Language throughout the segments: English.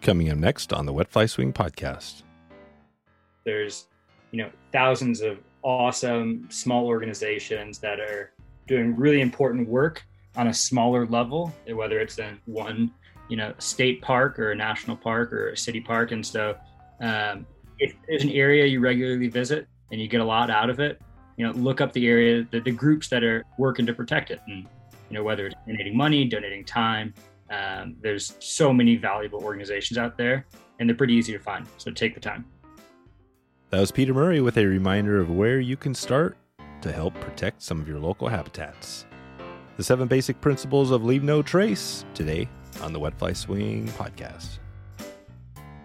Coming up next on the Wet Fly Swing podcast. There's, you know, thousands of awesome small organizations that are doing really important work on a smaller level, whether it's in one, you know, state park or a national park or a city park. And so, um, if there's an area you regularly visit and you get a lot out of it, you know, look up the area, the, the groups that are working to protect it, and you know, whether it's donating money, donating time. Um, there's so many valuable organizations out there, and they're pretty easy to find. So take the time. That was Peter Murry with a reminder of where you can start to help protect some of your local habitats. The seven basic principles of Leave No Trace today on the Wet Fly Swing podcast.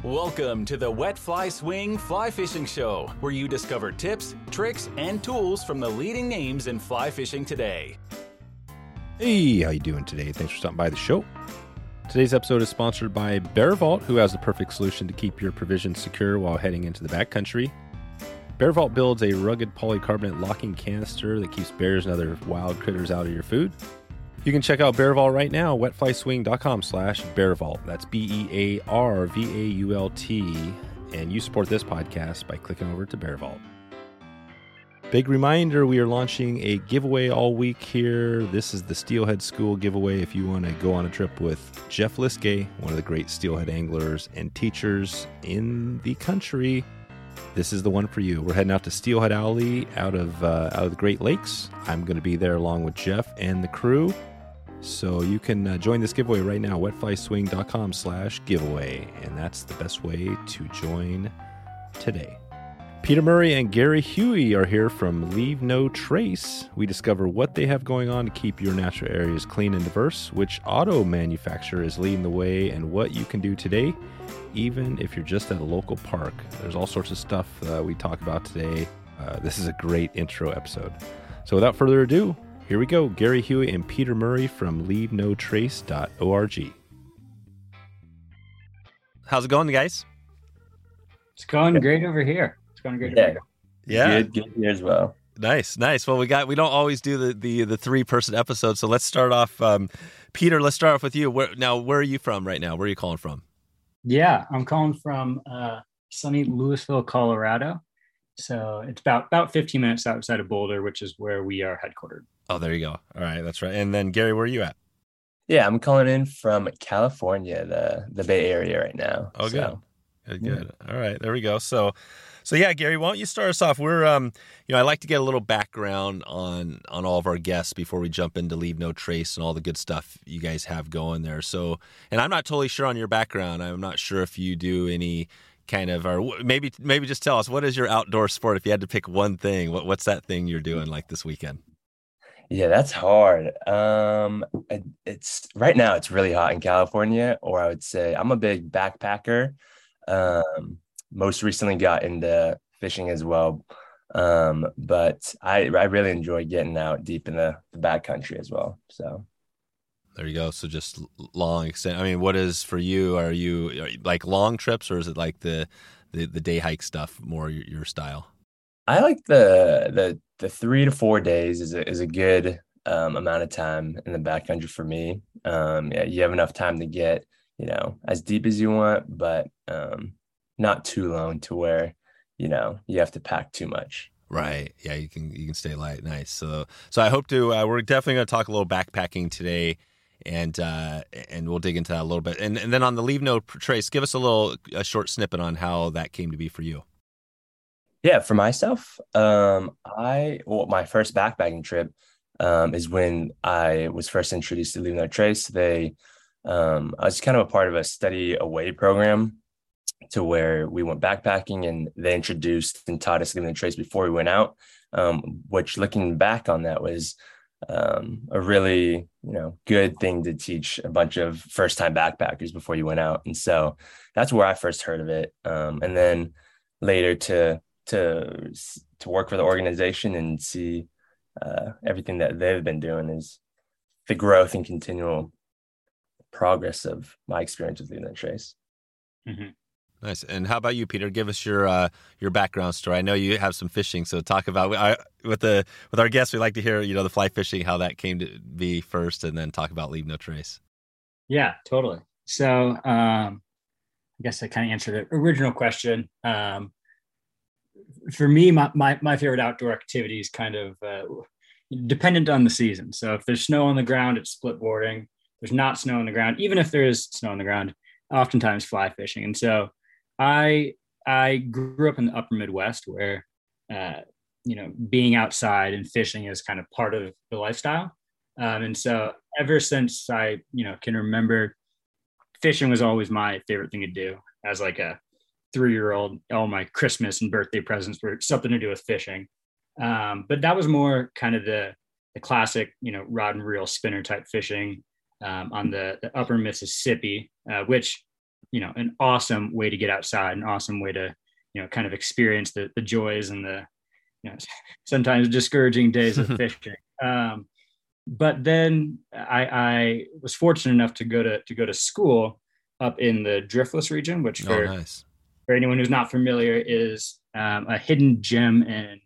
Welcome to the Wet Fly Swing Fly Fishing Show, where you discover tips, tricks, and tools from the leading names in fly fishing today. Hey, how you doing today? Thanks for stopping by the show. Today's episode is sponsored by Bear Vault, who has the perfect solution to keep your provisions secure while heading into the backcountry. Bear Vault builds a rugged polycarbonate locking canister that keeps bears and other wild critters out of your food. You can check out Bear Vault right now, wetflyswing.com slash bearvault. That's B-E-A-R-V-A-U-L-T. And you support this podcast by clicking over to Bear Vault. Big reminder, we are launching a giveaway all week here. This is the Steelhead School giveaway if you want to go on a trip with Jeff Liskay, one of the great steelhead anglers and teachers in the country. This is the one for you. We're heading out to Steelhead Alley out of uh, out of the Great Lakes. I'm going to be there along with Jeff and the crew. So you can uh, join this giveaway right now, wetflyswing.com slash giveaway. And that's the best way to join today. Peter Murry and Gary Huey are here from Leave No Trace. We discover what they have going on to keep your natural areas clean and diverse, which auto manufacturer is leading the way, and what you can do today, even if you're just at a local park. There's all sorts of stuff uh, we talk about today. Uh, this is a great intro episode. So without further ado, here we go. Gary Huey and Peter Murry from leavenotrace.org. How's it going, guys? It's going great over here. It's going great. Yeah. Over here. Yeah. Good, good here as well. Nice, nice. Well, we got we don't always do the the, the three person episode, so let's start off. Um, Peter, let's start off with you. Where now? Where are you from right now? Where are you calling from? Yeah, I'm calling from uh, sunny Louisville, Colorado. So it's about about 15 minutes outside of Boulder, which is where we are headquartered. Oh, there you go. All right, that's right. And then Gary, where are you at? Yeah, I'm calling in from California, the the Bay Area right now. Oh, So, good, Yeah. good. All right, there we go. So, so yeah, Gary, why don't you start us off? We're, um, you know, I like to get a little background on on all of our guests before we jump into leave no trace and all the good stuff you guys have going there. So, and I'm not totally sure on your background. I'm not sure if you do any kind of, or maybe maybe just tell us what is your outdoor sport if you had to pick one thing. What what's that thing you're doing like this weekend? Yeah, that's hard. Um, it's right now it's really hot in California, or I would say I'm a big backpacker. Um, most recently got into fishing as well. Um, but I I really enjoy getting out deep in the, the backcountry as well. So There you go. So just long extent. I mean, what is for you? Are you, are you like long trips, or is it like the the, the day hike stuff more your, your style? I like the the the three to four days is a is a good um, amount of time in the backcountry for me. Um, yeah, you have enough time to get you know as deep as you want, but um, not too long to where you know you have to pack too much. Right. Yeah, you can you can stay light. Nice. So so I hope to. Uh, we're definitely going to talk a little backpacking today, and uh, and we'll dig into that a little bit. And and then on the leave no trace, give us a little a short snippet on how that came to be for you. Yeah, for myself, um, I well, my first backpacking trip um, is when I was first introduced to Leave No Trace. They, um, I was kind of a part of a study away program to where we went backpacking, and they introduced and taught us Leave No Trace before we went out. Um, which, looking back on that, was um, a really you know good thing to teach a bunch of first time backpackers before you went out, and so that's where I first heard of it. Um, and then later to to to work for the organization and see uh, everything that they've been doing is the growth and continual progress of my experience with Leave No Trace. Nice. And how about you, Peter? Give us your uh, your background story. I know you have some fishing, so talk about I, with the with our guests. We like to hear you know the fly fishing, how that came to be first, and then talk about leave no trace. Yeah, totally. So um, I guess I kind of answered the original question. Um, for me, my, my, my favorite outdoor activity is kind of uh, dependent on the season. So if there's snow on the ground, it's split boarding. There's not snow on the ground. Even if there is snow on the ground, oftentimes fly fishing. And so I I grew up in the upper Midwest where uh, you know being outside and fishing is kind of part of the lifestyle. Um, and so ever since I you know can remember, fishing was always my favorite thing to do as like a three year old. All my Christmas and birthday presents were something to do with fishing. Um, but that was more kind of the the classic you know rod and reel spinner type fishing um, on the, the, upper Mississippi, uh, which, you know, an awesome way to get outside, an awesome way to, you know, kind of experience the, the joys and the, you know, sometimes discouraging days of fishing. Um, but then I, I, was fortunate enough to go to, to go to school up in the Driftless region, which oh, for, oh, nice. for anyone who's not familiar is um, a hidden gem in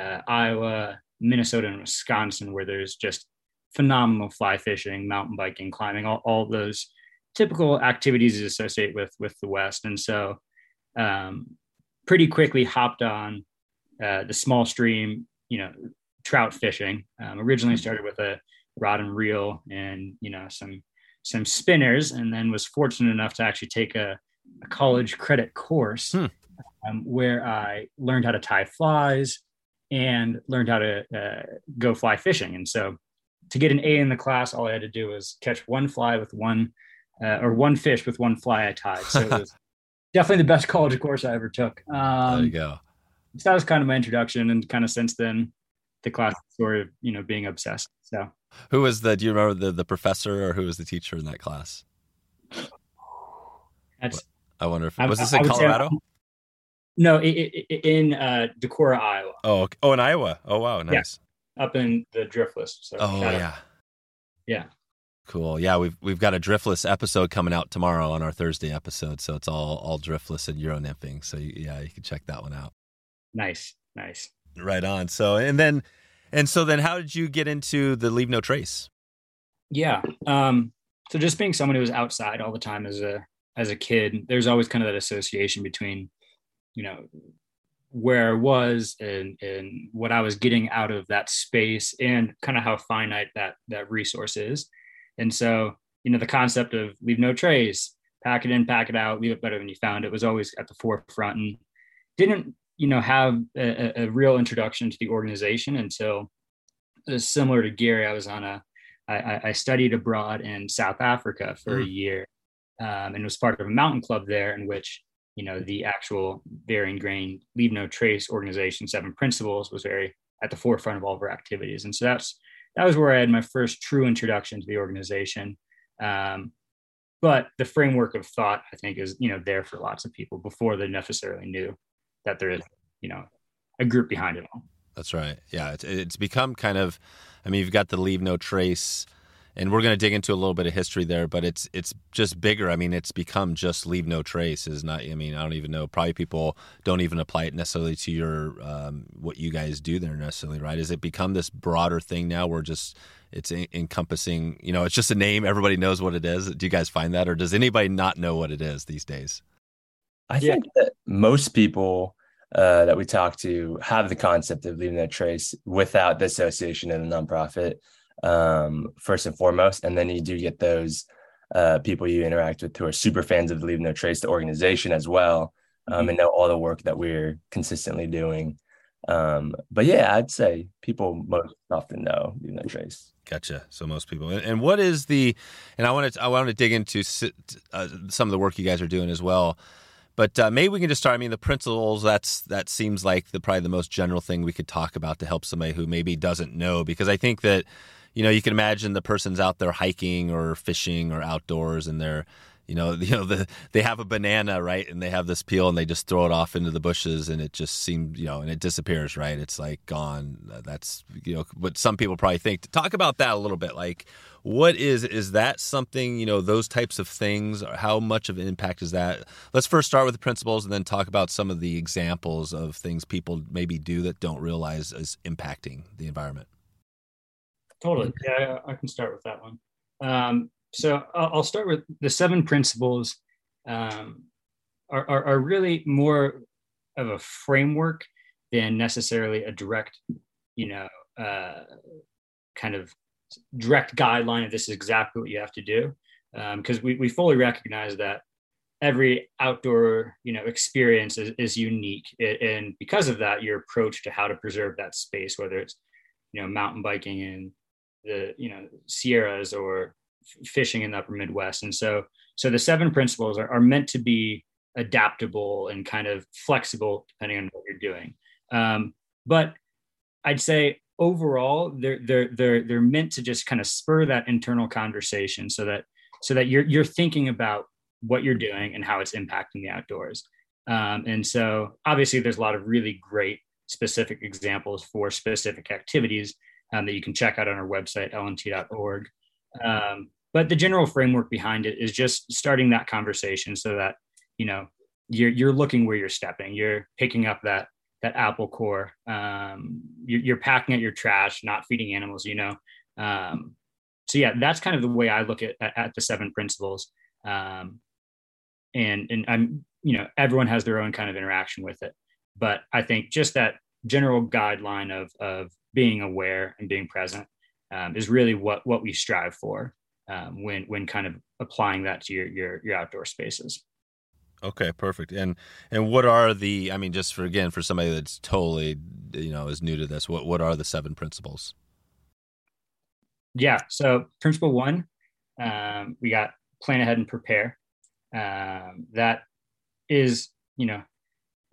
uh, Iowa, Minnesota, and Wisconsin, where there's just phenomenal fly fishing, mountain biking, climbing, all, all those typical activities associated with with the West. And so, um, pretty quickly hopped on uh, the small stream, you know, trout fishing. Um, originally started with a rod and reel and you know some some spinners, and then was fortunate enough to actually take a, a college credit course hmm. um, where I learned how to tie flies and learned how to uh, go fly fishing. And so to get an A in the class, all I had to do was catch one fly with one, uh, or one fish with one fly I tied. So it was definitely the best college course I ever took. Um, there you go. So that was kind of my introduction, and kind of since then, the class sort of you know being obsessed. So, who was the? Do you remember the the professor or who was the teacher in that class? That's. I wonder if I, was this in Colorado? no, in uh, Decorah, Iowa. Oh, okay. oh, in Iowa. Oh, wow, nice up in the Driftless. So oh yeah, yeah. Cool. Yeah, we've we've got a driftless episode coming out tomorrow on our Thursday episode, so it's all all driftless and euro nymphing. So yeah, you can check that one out. Nice, nice. Right on. So and then and so then, how did you get into the leave no trace? Yeah. Um. So just being someone who was outside all the time as a as a kid, there's always kind of that association between, you know, where I was and and what I was getting out of that space and kind of how finite that that resource is. And so, you know, the concept of leave no trace, pack it in, pack it out, leave it better than you found it was always at the forefront and didn't, you know, have a, a real introduction to the organization until similar to Gary. I was on a I, I studied abroad in South Africa for mm. a year um, and was part of a mountain club there in which you know the actual varying grain leave no trace organization seven principles was very at the forefront of all of our activities and so that's that was where i had my first true introduction to the organization. Um, but the framework of thought i think is you know there for lots of people before they necessarily knew that there is you know a group behind it all. That's right. Yeah it's, it's become kind of i mean you've got the leave no trace and we're going to dig into a little bit of history there, but it's it's just bigger. I mean, it's become just leave no trace. Is not. I mean, I don't even know. Probably people don't even apply it necessarily to your um, what you guys do there necessarily, right? Is it become this broader thing now? Where just it's encompassing. You know, it's just a name. Everybody knows what it is. Do you guys find that, or does anybody not know what it is these days? I think that most people uh, that we talk to have the concept of leaving a trace without the association and the nonprofit um, first and foremost. And then you do get those uh, people you interact with who are super fans of Leave No Trace, the organization as well, um, mm-hmm. and know all the work that we're consistently doing. Um, but yeah, I'd say people most often know Leave No Trace. Gotcha. So most people, and what is the? And I want to I want to dig into uh, some of the work you guys are doing as well. But uh, maybe we can just start. I mean, the principles. That's that seems like the probably the most general thing we could talk about to help somebody who maybe doesn't know, because I think that you know, you can imagine the person's out there hiking or fishing or outdoors, and they're, you know, you know, the, they have a banana, right, and they have this peel, and they just throw it off into the bushes, and it just seems, you know, and it disappears, right? It's like gone. That's, you know, what some people probably think. Talk about that a little bit, like. What is is that something you know those types of things? How much of an impact is that? Let's first start with the principles and then talk about some of the examples of things people maybe do that don't realize is impacting the environment. Totally. Yeah, I, can start with that one. Um, so I'll start with the seven principles. Um, are, are, are really more of a framework than necessarily a direct, you know, uh, kind of direct guideline of this is exactly what you have to do. Because um, we, we fully recognize that every outdoor you know experience is, is unique and because of that your approach to how to preserve that space whether it's you know mountain biking in the you know sierras or fishing in the upper midwest and so so the seven principles are, are meant to be adaptable and kind of flexible depending on what you're doing. Um, but I'd say overall they're they're they're they're meant to just kind of spur that internal conversation so that so that you're you're thinking about what you're doing and how it's impacting the outdoors. Um, and so obviously there's a lot of really great specific examples for specific activities um, that you can check out on our website lnt.org. Um, but the general framework behind it is just starting that conversation so that you know you're you're looking where you're stepping. You're picking up that that apple core. Um, you're, you're, packing at your trash not feeding animals you know? Um, so yeah that's kind of the way i look at, at, the seven principles. Um, and and i'm you know everyone has their own kind of interaction with it. But i think just that general guideline of of being aware and being present um, is really what what we strive for um, when when kind of applying that to your your, your outdoor spaces. Okay, perfect. And and what are the? I mean, just for again for somebody that's totally you know is new to this, what what are the seven principles? Yeah. So principle one, um, we got plan ahead and prepare. Um, that is you know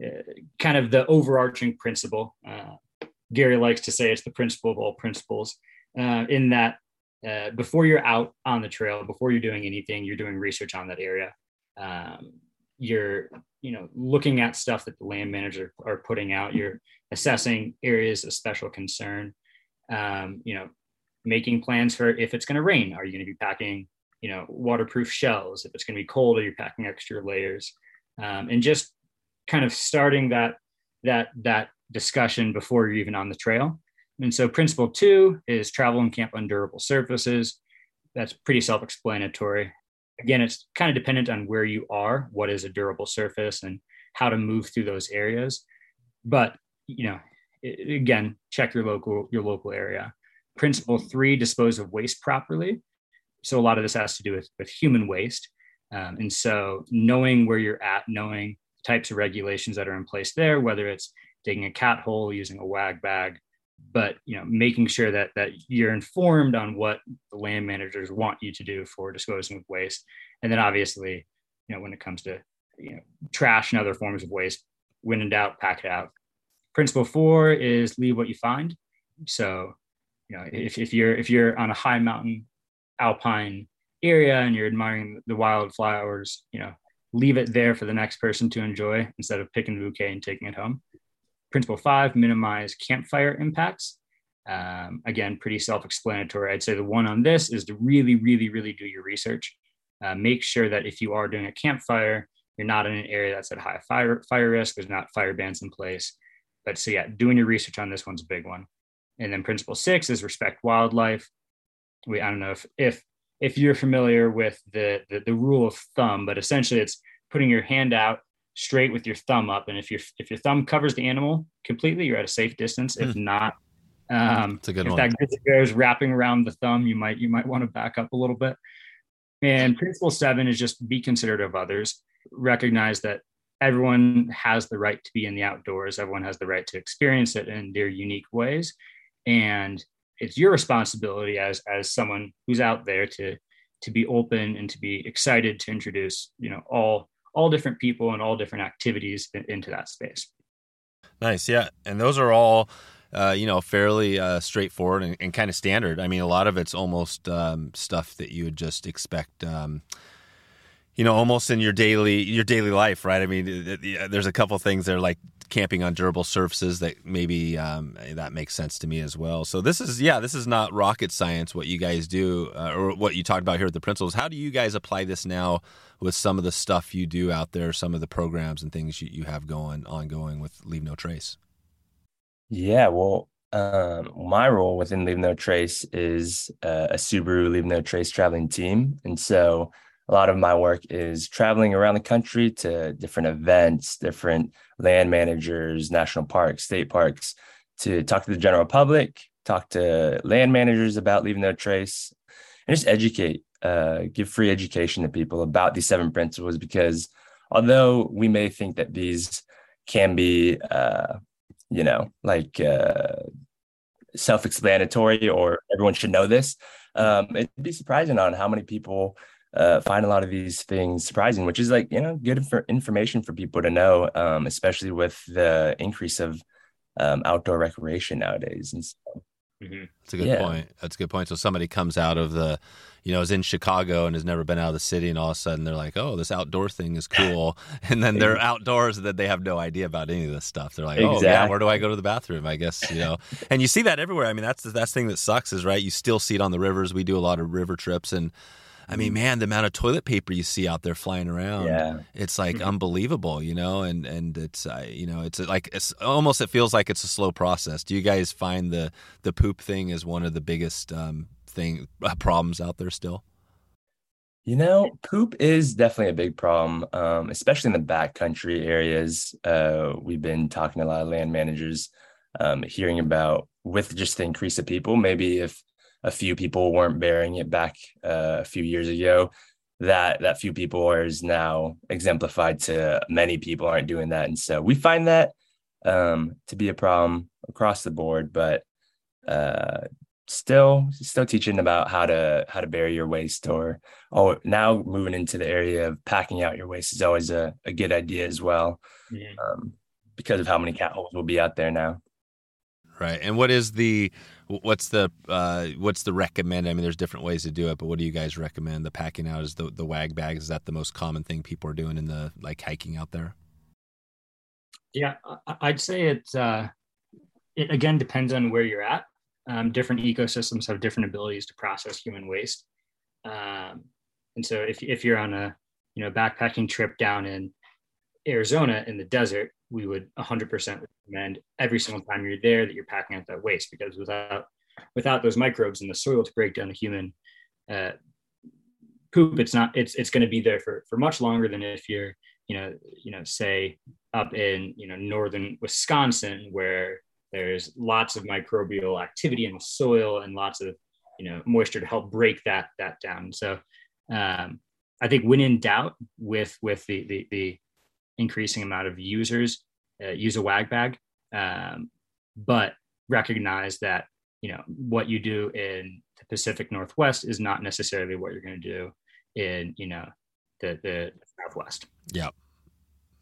uh, kind of the overarching principle. Uh, Gary likes to say it's the principle of all principles. Uh, in that uh, before you're out on the trail, before you're doing anything, you're doing research on that area. Um, you're, you know, looking at stuff that the land managers are, putting out. You're assessing areas of special concern. Um, you know, making plans for if it's going to rain. Are you going to be packing, you know, waterproof shells? If it's going to be cold, are you packing extra layers? Um, and just kind of starting that that that discussion before you're even on the trail and so principle two is travel and camp on durable surfaces. That's pretty self-explanatory. Again, it's kind of dependent on where you are, what is a durable surface and how to move through those areas. But, you know, again, check your local your local area. Principle three, dispose of waste properly. So a lot of this has to do with, with human waste. Um, and so knowing where you're at, knowing types of regulations that are in place there, whether it's digging a cat hole, using a wag bag, but you know making sure that that you're informed on what the land managers want you to do for disposing of waste. And then obviously you know when it comes to you know trash and other forms of waste when in doubt pack it out. Principle four is leave what you find. So you know if, if you're if you're on a high mountain alpine area and you're admiring the wildflowers you know leave it there for the next person to enjoy instead of picking a bouquet and taking it home Principle five, minimize campfire impacts. Um, again, pretty self-explanatory. I'd say the one on this is to really, really, really do your research. Uh, make sure that if you are doing a campfire, you're not in an area that's at high fire fire risk. There's not fire bans in place. But so yeah, doing your research on this one's a big one. And then principle six is respect wildlife. We I don't know if if if you're familiar with the, the the rule of thumb, but essentially it's putting your hand out straight with your thumb up. And if your if your thumb covers the animal completely, you're at a safe distance. If mm. not, um, a good if one. that grizzly bear is wrapping around the thumb, you might you might want to back up a little bit. And principle seven is just be considerate of others. Recognize that everyone has the right to be in the outdoors. Everyone has the right to experience it in their unique ways, and it's your responsibility as as someone who's out there to to be open and to be excited to introduce you know all all different people and all different activities into that space. Nice, yeah, and those are all. Uh, you know, fairly uh, straightforward and, and, kind of standard. I mean, a lot of it's almost um, stuff that you would just expect. Um, you know, almost in your daily your daily life, right? I mean, there's a couple things there like camping on durable surfaces that maybe um, that makes sense to me as well. So this is yeah, this is not rocket science what you guys do uh, or what you talked about here at the principles. How do you guys apply this now with some of the stuff you do out there, some of the programs and things you, you have going ongoing with Leave No Trace? Yeah, well, um, my role within Leave No Trace is uh, a Subaru Leave No Trace traveling team, and so a lot of my work is traveling around the country to different events, different land managers, national parks, state parks, to talk to the general public, talk to land managers about leaving no trace, and just educate, uh, give free education to people about these seven principles. Because although we may think that these can be, uh, you know, like uh, self explanatory or everyone should know this, um, it'd be surprising on how many people uh, find a lot of these things surprising, which is like you know good for information for people to know, um, especially with the increase of um, outdoor recreation nowadays. And so, mm-hmm. That's a good yeah. point. That's a good point. So somebody comes out of the, you know, is in Chicago and has never been out of the city, and all of a sudden they're like, "Oh, this outdoor thing is cool," and then they're outdoors and then they have no idea about any of this stuff. They're like, "Oh, exactly. yeah, where do I go to the bathroom?" I guess you know, and you see that everywhere. I mean, that's the that's thing that sucks is right. You still see it on the rivers. We do a lot of river trips and I mean, man, the amount of toilet paper you see out there flying around, yeah. it's like mm-hmm. unbelievable, you know, and and it's uh, you know, it's like it's almost it feels like it's a slow process. Do you guys find the the poop thing is one of the biggest um, thing uh, problems out there still? You know, poop is definitely a big problem, um, especially in the backcountry areas. Uh, we've been talking to a lot of land managers, um, hearing about with just the increase of people. Maybe if a few people weren't bearing it back uh, a few years ago. That that few people is now exemplified to many people aren't doing that. And so we find that um, to be a problem across the board but uh, still still teaching about how to how to bury your waste or oh now moving into the area of packing out your waste is always a, a good idea as well yeah. um, because of how many cat holes will be out there now right and what is the what's the uh, what's the recommend? I mean, there's different ways to do it, but what do you guys recommend? The packing out is the the wag bags. Is that the most common thing people are doing in the like hiking out there? Yeah, I'd say it's uh, it again depends on where you're at. Um, different ecosystems have different abilities to process human waste, um, and so if if you're on a you know backpacking trip down in Arizona in the desert, we would 100% recommend every single time you're there that you're packing out that waste because without without those microbes in the soil to break down the human uh, poop, it's not it's it's going to be there for for much longer than if you're you know you know say up in you know northern Wisconsin where there's lots of microbial activity in the soil and lots of you know moisture to help break that that down. So um, I think when in doubt with with the the, the increasing amount of users uh, use a wag bag, um, but recognize that you know what you do in the Pacific Northwest is not necessarily what you're going to do in you know the the Southwest. Yeah,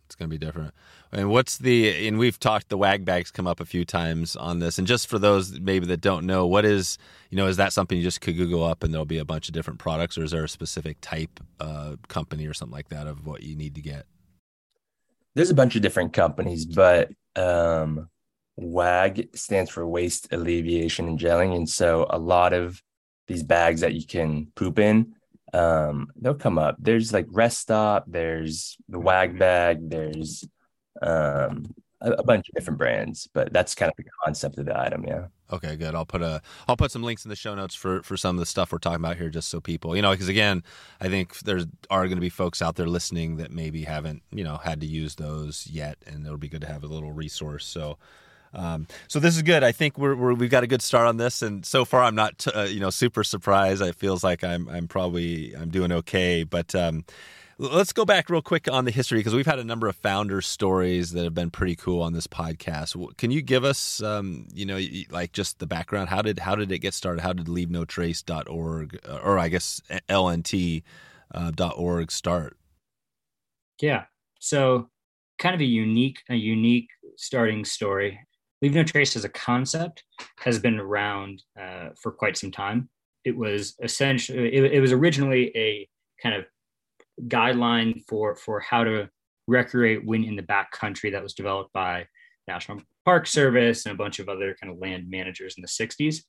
it's going to be different. And what's the and we've talked the wag bags come up a few times on this. And just for those maybe that don't know, what is you know is that something you just could Google up and there'll be a bunch of different products, or is there a specific type uh, company or something like that of what you need to get? There's a bunch of different companies, but um, WAG stands for Waste Alleviation and Gelling, and so a lot of these bags that you can poop in, um, they'll come up. There's like Rest Stop, there's the WAG bag, there's um, a, a bunch of different brands, but that's kind of the concept of the item. Yeah. Okay, good. I'll put a I'll put some links in the show notes for for some of the stuff we're talking about here, just so people, you know, because again, I think there are going to be folks out there listening that maybe haven't, you know, had to use those yet, and it'll be good to have a little resource. So, um, so this is good. I think we're, we have got a good start on this, and so far I'm not, uh, you know, super surprised. It feels like I'm I'm probably I'm doing okay, but. Um, Let's go back real quick on the history because we've had a number of founder stories that have been pretty cool on this podcast. Can you give us, um, you know, like just the background? How did how did it get started? How did LeaveNoTrace.org or I guess LNT uh, .org start? Yeah, so kind of a unique a unique starting story. Leave No Trace as a concept has been around uh, for quite some time. It was essentially it, it was originally a kind of guideline for for how to recreate when in the back country that was developed by National Park Service and a bunch of other kind of land managers in the 60s.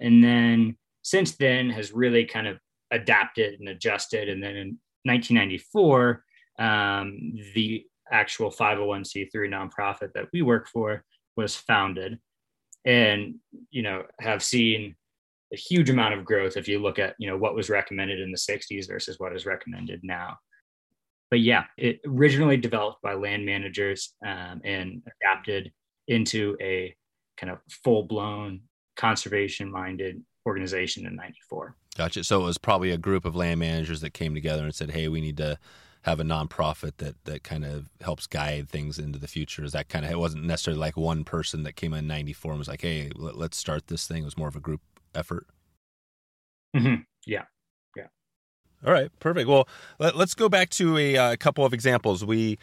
And then since then has really kind of adapted and adjusted. And then in 1994, um, the actual 501c3 nonprofit that we work for was founded and you know have seen a huge amount of growth if you look at you know what was recommended in the 60s versus what is recommended now but yeah it originally developed by land managers um, and adapted into a kind of full-blown conservation minded organization in 94 gotcha so it was probably a group of land managers that came together and said hey we need to have a nonprofit that that kind of helps guide things into the future. Is that kind of it wasn't necessarily like one person that came in '94 and was like, "Hey, let, us start this thing." It was more of a group effort. Mm-hmm. Yeah, yeah. All right, perfect. Well, let, us go back to a, a uh, couple of examples. We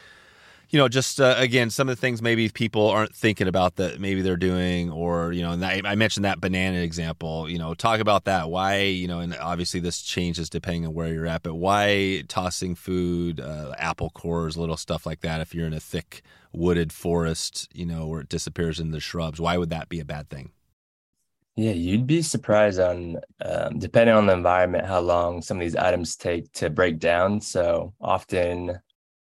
you know, just uh, again, some of the things maybe people aren't thinking about that maybe they're doing, or you know, and I, I, mentioned that banana example. You know, talk about that. Why, you know, and obviously this changes depending on where you're at, but why tossing food, uh, apple cores, little stuff like that, if you're in a thick wooded forest, you know, where it disappears in the shrubs, why would that be a bad thing? Yeah, you'd be surprised on, um, depending on the environment, how long some of these items take to break down. So often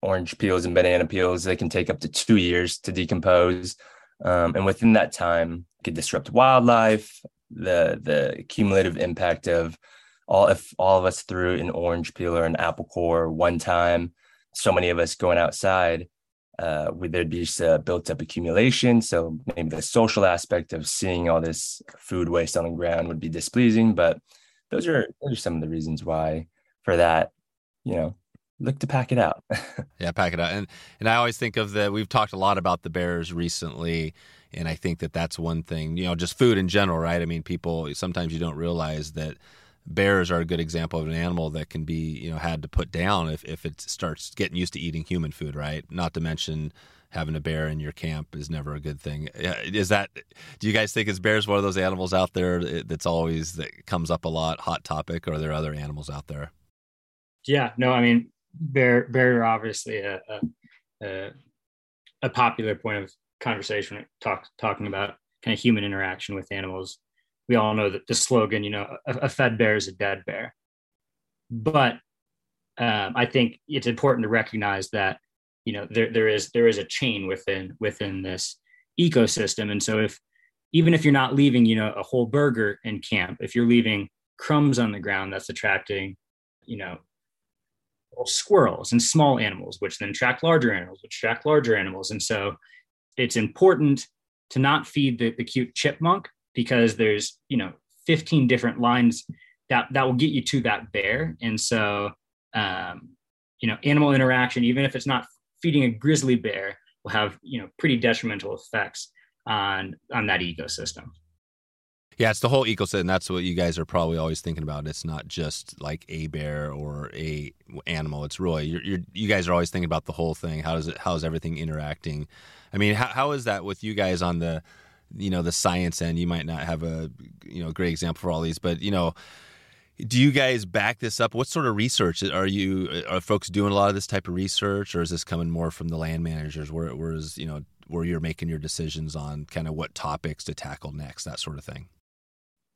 orange peels and banana peels, they can take up to two years to decompose. Um, and within that time, could disrupt wildlife, the the cumulative impact of all if all of us threw an orange peel or an apple core one time, so many of us going outside, uh, there'd be just a built up accumulation. So maybe the social aspect of seeing all this food waste on the ground would be displeasing. But those are those are some of the reasons why for that, you know, look to pack it out. yeah, pack it out. And and I always think of the we've talked a lot about the bears recently and I think that that's one thing, you know, just food in general, right? I mean, people sometimes you don't realize that bears are a good example of an animal that can be, you know, had to put down if if it starts getting used to eating human food, right? Not to mention having a bear in your camp is never a good thing. Is that? Do you guys think is bears one of those animals out there that's always that comes up a lot, hot topic, or are there other animals out there? Yeah, no, I mean bear bear are obviously a, a, a popular point of conversation talk, talking about kind of human interaction with animals we all know that the slogan you know a, a fed bear is a dead bear but um, i think it's important to recognize that you know there, there is there is a chain within within this ecosystem and so if even if you're not leaving you know a whole burger in camp if you're leaving crumbs on the ground that's attracting you know squirrels and small animals, which then attract larger animals, which attract larger animals. And so it's important to not feed the, the cute chipmunk because there's, you know, 15 different lines that, that will get you to that bear. And so, um, you know, animal interaction, even if it's not feeding a grizzly bear, will have, you know, pretty detrimental effects on, on that ecosystem. Yeah, it's the whole ecosystem. That's what you guys are probably always thinking about. It's not just like a bear or a animal. It's really you're, you're, you guys are always thinking about the whole thing. How does it? How is everything interacting? I mean, how, how is that with you guys on the, you know, the science end? You might not have a you know great example for all these, but you know, do you guys back this up? What sort of research are you? Are folks doing a lot of this type of research, or is this coming more from the land managers? Where, whereas you know where you're making your decisions on kind of what topics to tackle next, that sort of thing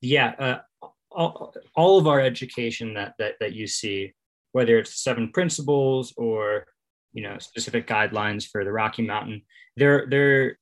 yeah, uh, all, all of our education that, that that you see, whether it's seven principles or you know specific guidelines for the Rocky Mountain, they're they're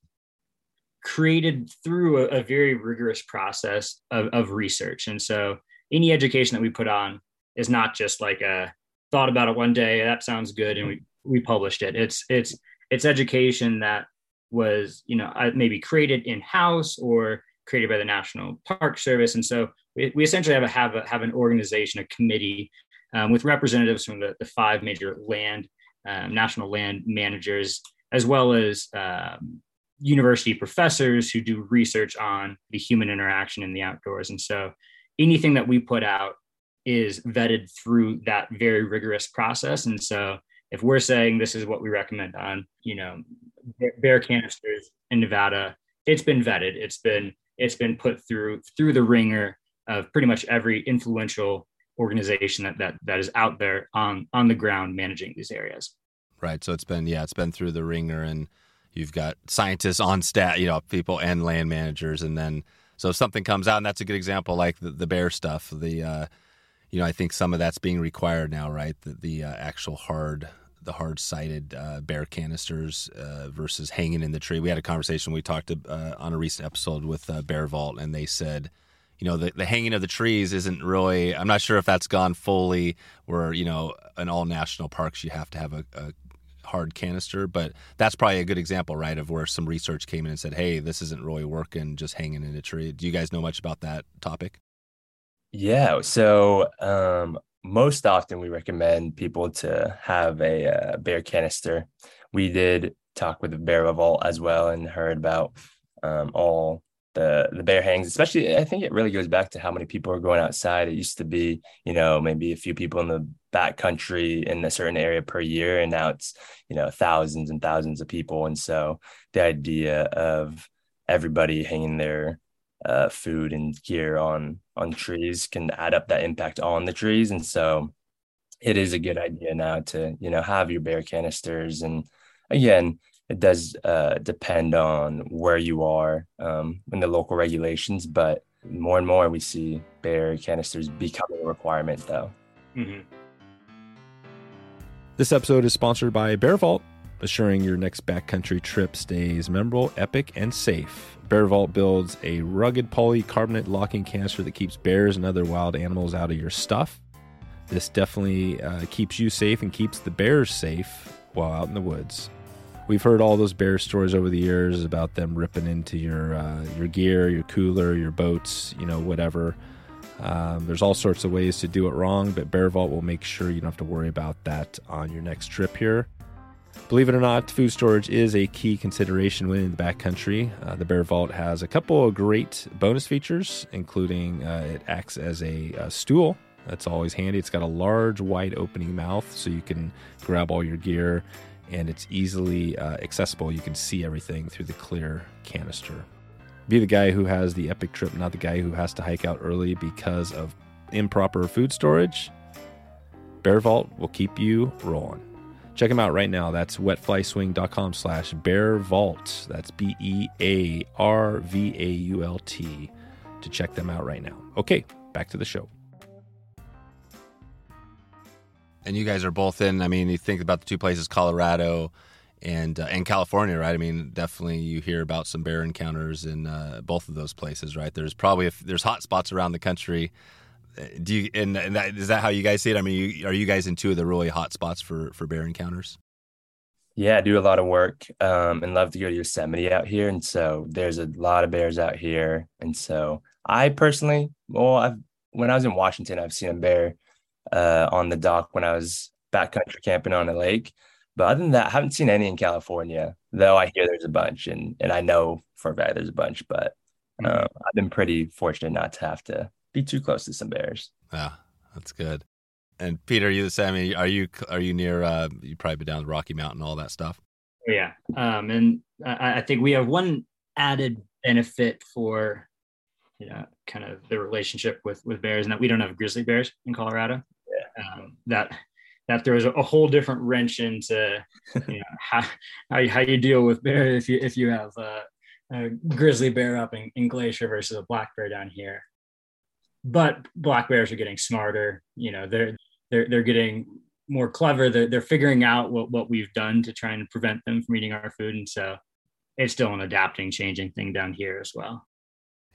created through a, a very rigorous process of, of research. And so any education that we put on is not just like a thought about it one day, that sounds good, and we we published it. It's it's it's education that was you know maybe created in house or created by the National Park Service. And so we, we essentially have a, have a, have an organization, a committee um, with representatives from the, the five major land, um, national land managers, as well as um, university professors who do research on the human interaction in the outdoors. And so anything that we put out is vetted through that very rigorous process. And so if we're saying this is what we recommend on, you know, bear canisters in Nevada, it's been vetted. It's been it's been put through through the ringer of pretty much every influential organization that that that is out there on on the ground managing these areas. Right. So it's been yeah, it's been through the ringer, and you've got scientists on staff, you know, people and land managers, and then so if something comes out, and that's a good example, like the, the bear stuff. The uh, you know, I think some of that's being required now, right? The, the uh, actual hard the hard sided uh, bear canisters uh, versus hanging in the tree. We had a conversation. We talked uh, on a recent episode with uh, Bear Vault, and they said, you know the, the hanging of the trees isn't really i'm not sure if that's gone fully where you know in all national parks you have to have a, a hard canister but that's probably a good example right of where some research came in and said hey this isn't really working just hanging in a tree. Do you guys know much about that topic? Yeah so um, most often we recommend people to have a, uh, bear canister. We did talk with the bear vault as well and heard about um, all the the bear hangs especially i think it really goes back to how many people are going outside. It used to be you know maybe a few people in the back country in a certain area per year and now it's you know thousands and thousands of people and so the idea of everybody hanging their uh, food and gear on on trees can add up that impact on the trees and so it is a good idea now to you know have your bear canisters and again it does uh, depend on where you are um, in the local regulations, but more and more we see bear canisters becoming a requirement, though. Mm-hmm. This episode is sponsored by Bear Vault, assuring your next backcountry trip stays memorable, epic, and safe. Bear Vault builds a rugged polycarbonate locking canister that keeps bears and other wild animals out of your stuff. This definitely uh, keeps you safe and keeps the bears safe while out in the woods we've heard all those bear stories over the years about them ripping into your uh, your gear, your cooler, your boats, you know, whatever. Um, there's all sorts of ways to do it wrong, but Bear Vault will make sure you don't have to worry about that on your next trip here. Believe it or not, food storage is a key consideration when in the backcountry. Uh, the Bear Vault has a couple of great bonus features, including uh, it acts as a, a stool. That's always handy. It's got a large, wide opening mouth, so you can grab all your gear and it's easily uh, accessible. You can see everything through the clear canister. Be the guy who has the epic trip, not the guy who has to hike out early because of improper food storage. Bear Vault will keep you rolling. Check them out right now. That's wetflyswing.com slash bear vault. That's B E A R V A U L T to check them out right now. Okay, back to the show. and you guys are both in. I mean, you think about the two places, Colorado and uh, and California, right? I mean, definitely you hear about some bear encounters in uh, both of those places, right? There's probably if there's hot spots around the country. Uh, do you and, and that, is that how you guys see it? I mean, you, are you guys in two of the really hot spots for for bear encounters? Yeah, I do a lot of work um, and love to go to Yosemite out here, and so there's a lot of bears out here, and so I personally, well, I've when I was in Washington, I've seen a bear uh, on the dock when I was backcountry camping on a lake. But other than that, I haven't seen any in California, though I hear there's a bunch and, and I know for a fact there's a bunch, but uh, mm-hmm. I've been pretty fortunate not to have to be too close to some bears. Yeah, that's good. And Peter, are you the same? I mean, are you are you near? Uh, you probably been down the Rocky Mountain, all that stuff. Yeah, um, and I, I think we have one added benefit for you know kind of the relationship with with bears, and that we don't have grizzly bears in Colorado um, that that throws a, whole different wrench into you know, how, how you, how you deal with bear if you if you have a, a grizzly bear up in, in, Glacier versus a black bear down here. But black bears are getting smarter. You know, they're they're they're getting more clever. They're, they're figuring out what what we've done to try and prevent them from eating our food, and so it's still an adapting, changing thing down here as well.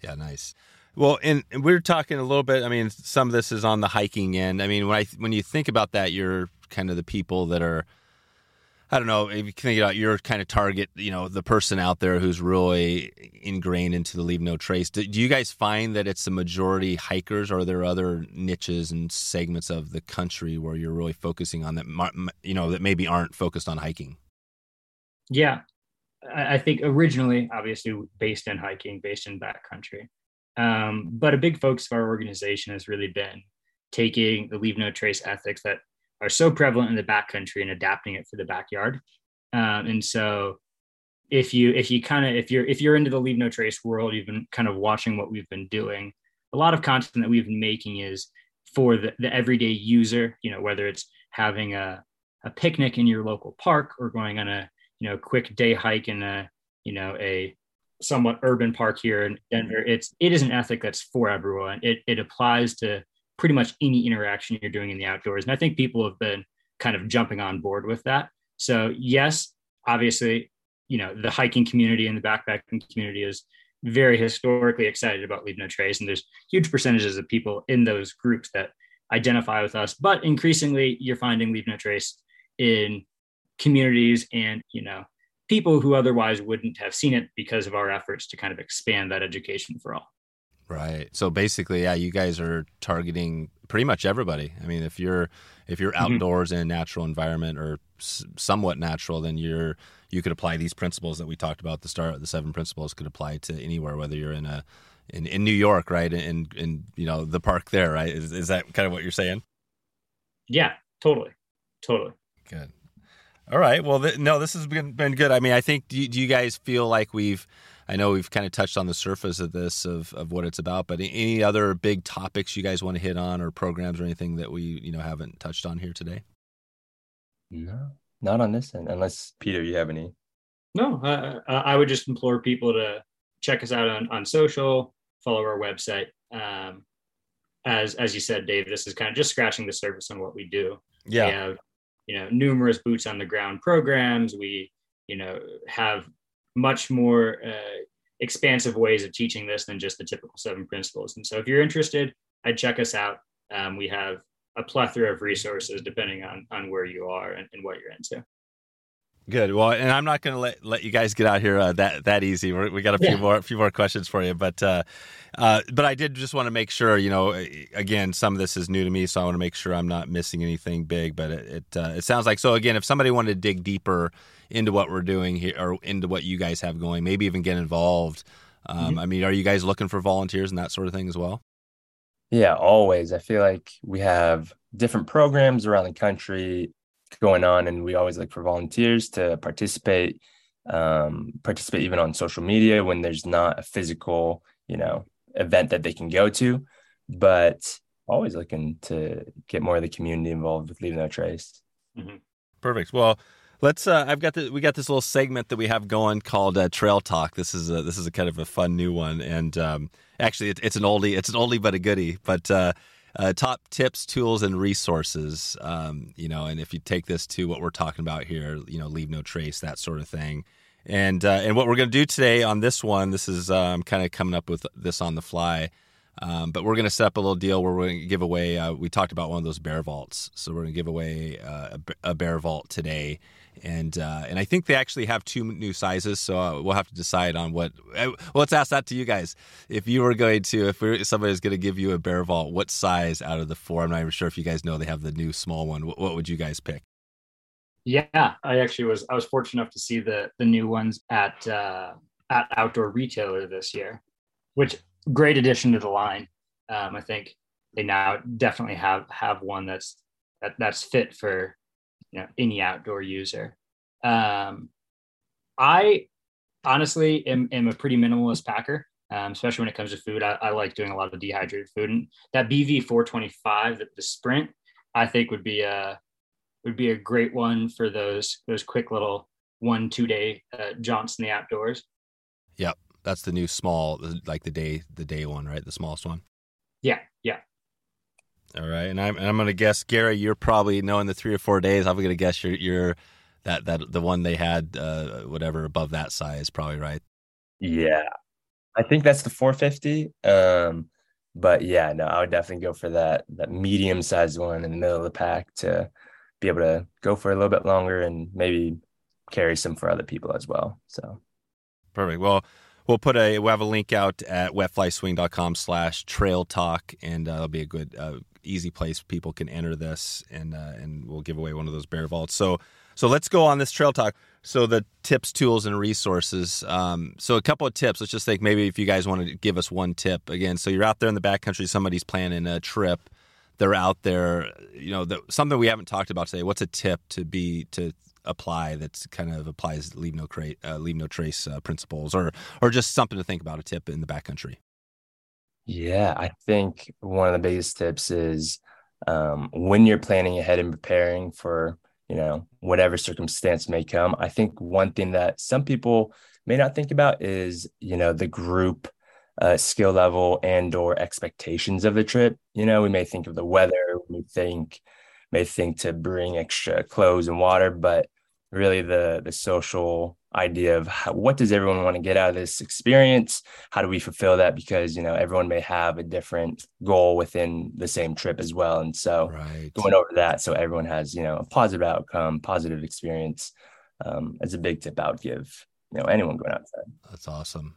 Yeah, nice. Well, and, we're talking a little bit. I mean, some of this is on the hiking end. I mean, when I when you think about that, you're kind of the people that are. I don't know if you think about your kind of target, you know, the person out there who's really ingrained into the leave no trace. Do, do you guys find that it's the majority hikers, or are there other niches and segments of the country where you're really focusing on that, you know, that maybe aren't focused on hiking? Yeah, I think originally, obviously, based in hiking, based in backcountry. Um, but a big focus of our organization has really been taking the leave no trace ethics that are so prevalent in the backcountry and adapting it for the backyard. Um, and so if you if you kind of if you're if you're into the leave no trace world, you've been kind of watching what we've been doing. A lot of content that we've been making is for the, the everyday user, you know, whether it's having a, a picnic in your local park or going on a you know quick day hike in a you know a somewhat urban park here in mm-hmm. Denver, it's it is an ethic that's for everyone. It it applies to pretty much any interaction you're doing in the outdoors, and I think people have been kind of jumping on board with that. So yes, obviously, you know the hiking community and the backpacking community is very historically excited about Leave No Trace, and there's huge percentages of people in those groups that identify with us. But increasingly, you're finding Leave No Trace in communities and you know people who otherwise wouldn't have seen it because of our efforts to kind of expand that education for all. Right. So basically, yeah, you guys are targeting pretty much everybody. I mean, if you're if you're mm-hmm. outdoors mm-hmm. in a natural environment or s- somewhat natural, then you're you could apply these principles that we talked about at the start. The seven principles could apply to anywhere, whether you're in a in, in New York, right? In in you know the park there, right? Is is that kind of what you're saying? Yeah, totally, totally. Good. All right. Well, th- no, this has been been good. I mean, I think do you, do you guys feel like we've I know we've kind of touched on the surface of this of, of what it's about, but any other big topics you guys want to hit on or programs or anything that we you know haven't touched on here today? No, not on this end. Unless Peter, you have any? No, uh, I would just implore people to check us out on, on social, follow our website. Um, as as you said, Dave, this is kind of just scratching the surface on what we do. Yeah. We have, you know, numerous boots on the ground programs. We, you know, have much more uh, expansive ways of teaching this than just the typical seven principles. And so, if you're interested, I'd check us out. Um, we have a plethora of resources depending on on where you are and, and what you're into. Good. Well, and I'm not going to let let you guys get out here uh, that that easy. We're, we got a few yeah. more a few more questions for you, but uh, uh, but I did just want to make sure. You know, again, some of this is new to me, so I want to make sure I'm not missing anything big. But it it, uh, it sounds like so. Again, if somebody wanted to dig deeper into what we're doing here or into what you guys have going, maybe even get involved. Um, mm-hmm. I mean, are you guys looking for volunteers and that sort of thing as well? Yeah, always. I feel like we have different programs around the country going on and we always look for volunteers to participate um, participate even on social media when there's not a physical you know event that they can go to but always looking to get more of the community involved with leave no trace. Mm-hmm. perfect. Well let's uh, i've got the we got this little segment that we have going called uh, trail talk. This is a this is a kind of a fun new one and um, actually it, it's an oldie it's an oldie but a goodie but uh, uh, top tips, tools, and resources. Um, you know, and if you take this to what we're talking about here, you know, leave no trace, that sort of thing. And uh, and what we're going to do today on this one, this is um, kind of coming up with this on the fly. Um, but we're going to set up a little deal where we're going to give away. Uh, we talked about one of those bear vaults, so we're going to give away uh, a, bear vault today and uh, and I think they actually have two new sizes. So uh, we'll have to decide on what. Uh, well, let's ask that to you guys. If you were going to, if somebody's going to give you a bear vault, what size out of the four? I'm not even sure if you guys know they have the new small one. What, what would you guys pick? Yeah, I actually was. I was fortunate enough to see the the new ones at uh, at Outdoor Retailer this year, which great addition to the line. Um, I think they now definitely have have one that's that that's fit for you know any outdoor user. Um, I honestly am, am a pretty minimalist packer, um, especially when it comes to food. I, I, like doing a lot of dehydrated food, and that BV 425, the, the Sprint, I think would be a would be a great one for those those quick little one two day uh, jaunts in the outdoors. Yep, that's the new small, like the day the day one, right? The smallest one. Yeah, yeah. All right, and I'm and I'm gonna guess Gary, you're probably knowing the three or four days. I'm gonna guess you're you're that that the one they had uh, whatever above that size probably right. Yeah, I think that's the 450. Um, but yeah, no, I would definitely go for that that medium sized one in the middle of the pack to be able to go for a little bit longer and maybe carry some for other people as well. So perfect. Well, we'll put a we'll have a link out at wetflyswing.com slash trail talk and uh, it'll be a good uh, easy place people can enter this, and uh, and we'll give away one of those bear vaults. So so let's go on this trail talk. So the tips, tools, and resources. Um, so a couple of tips. Let's just think maybe if you guys want to give us one tip again. So you're out there in the backcountry, somebody's planning a trip. They're out there, you know, the, something we haven't talked about today. What's a tip to be to apply that's kind of applies leave no cra- uh, leave no trace uh, principles, or or just something to think about a tip in the backcountry? Yeah, I think one of the biggest tips is um, when you're planning ahead and preparing for, you know, whatever circumstance may come. I think one thing that some people may not think about is, you know, the group uh, skill level and or expectations of the trip. You know, we may think of the weather, we think may think to bring extra clothes and water, but really the the social idea of how, what does everyone want to get out of this experience? How do we fulfill that? Because you know everyone may have a different goal within the same trip as well and so right. going over that so everyone has you know a positive outcome positive experience um, is a big tip i would give you know anyone going outside. That's awesome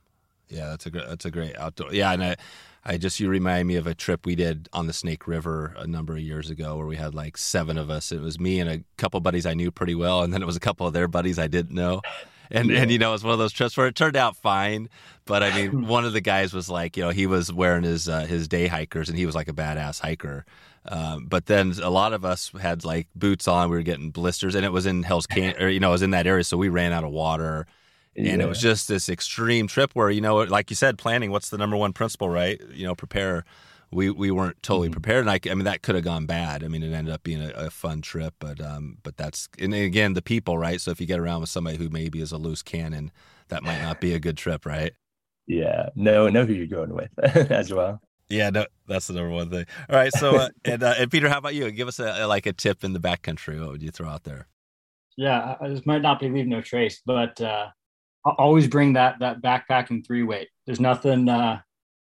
yeah that's a great that's a great outdoor yeah and i I just you remind me of a trip we did on the Snake River a number of years ago where we had like seven of us. It was me and a couple buddies I knew pretty well, and then it was a couple of their buddies I didn't know. And yeah. and you know, it was one of those trips where it turned out fine. But I mean, one of the guys was like, you know, he was wearing his uh, his day hikers, and he was like a badass hiker. Um, but then a lot of us had like boots on. We were getting blisters, and it was in Hell's Can, or you know, it was in that area, so we ran out of water and yeah. it was just this extreme trip where you know like you said planning what's the number one principle right you know prepare we we weren't totally mm-hmm. prepared and I, I mean that could have gone bad i mean it ended up being a, a, fun trip but um but that's and again the people right so if you get around with somebody who maybe is a loose cannon that might not be a good trip right yeah no know who you're going with as well yeah, no, that's the number one thing. All right, so uh, and uh, and Peter, how about you? Give us a, a, like a tip in the backcountry. What would you throw out there? Yeah, this might not be leave no trace, but uh, always bring that that backpack and three weight. There's nothing uh,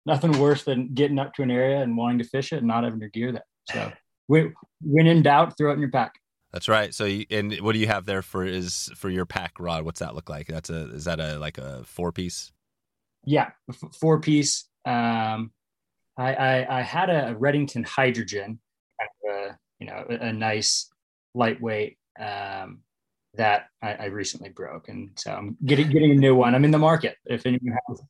nothing worse than getting up to an area and wanting to fish it and not having your gear there. So when, when in doubt, throw it in your pack. That's right. So, you, and what do you have there for is for your pack rod? What's that look like? That's a is that a like a four piece? Yeah, four piece. Um, I, I I had a Redington Hydrogen, kind of a, you know, a, a nice lightweight um, that I, I, recently broke, and so I'm getting getting a new one. I'm in the market. If anyone has.